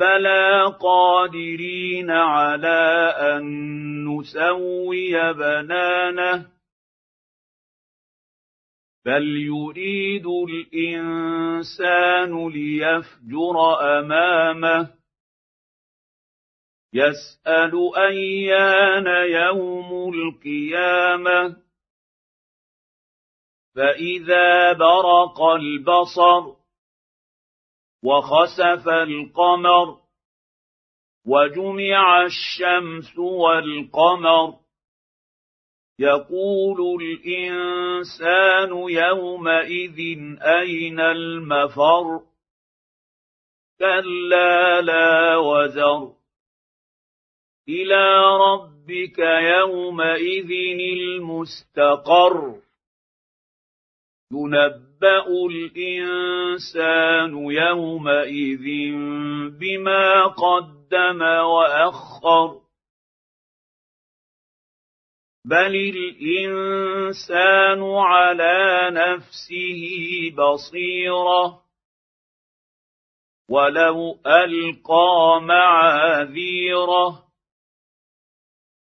بلى قادرين على أن نسوي بنانه بل يريد الإنسان ليفجر أمامه. يسأل أيان يوم القيامة. فإذا برق البصر وخسف القمر وجمع الشمس والقمر. يقول الإنسان يومئذ أين المفر؟ كلا لا وزر. إلى ربك يومئذ المستقر. ينبا الانسان يومئذ بما قدم واخر بل الانسان على نفسه بصيره ولو القى معاذيره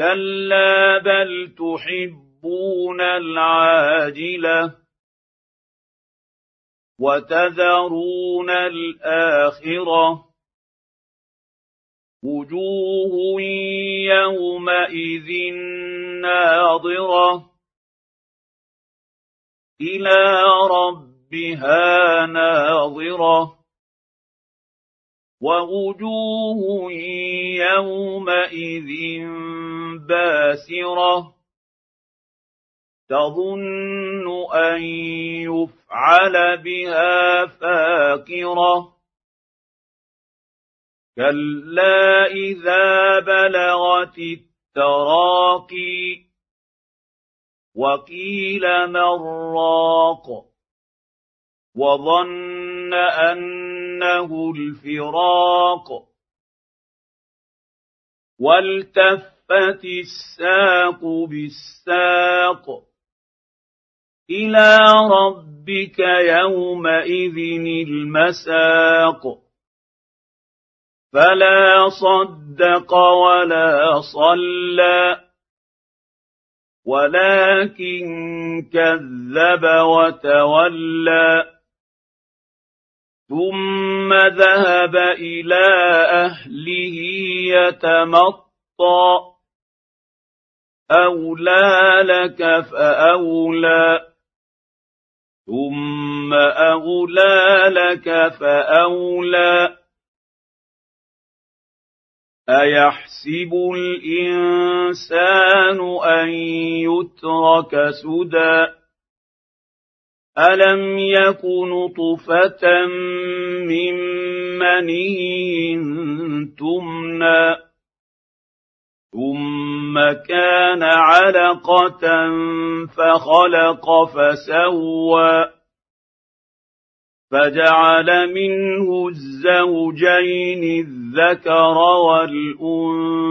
كلا بل تحبون العاجله وتذرون الاخره وجوه يومئذ ناظره إلى ربها ناظره ووجوه يومئذ باسرة تظن أن يفعل بها فاقرة كلا إذا بلغت التراقي وقيل من راق وظن انه الفراق والتفت الساق بالساق إلى ربك يومئذ المساق فلا صدق ولا صلى ولكن كذب وتولى ثم ذهب إلى أهله يتمطى. أولى لك فأولى ثم أولى لك فأولى. أيحسب الإنسان أن يترك سدى؟ الم يك نطفه من مني تمنى ثم كان علقه فخلق فسوى فجعل منه الزوجين الذكر والانثى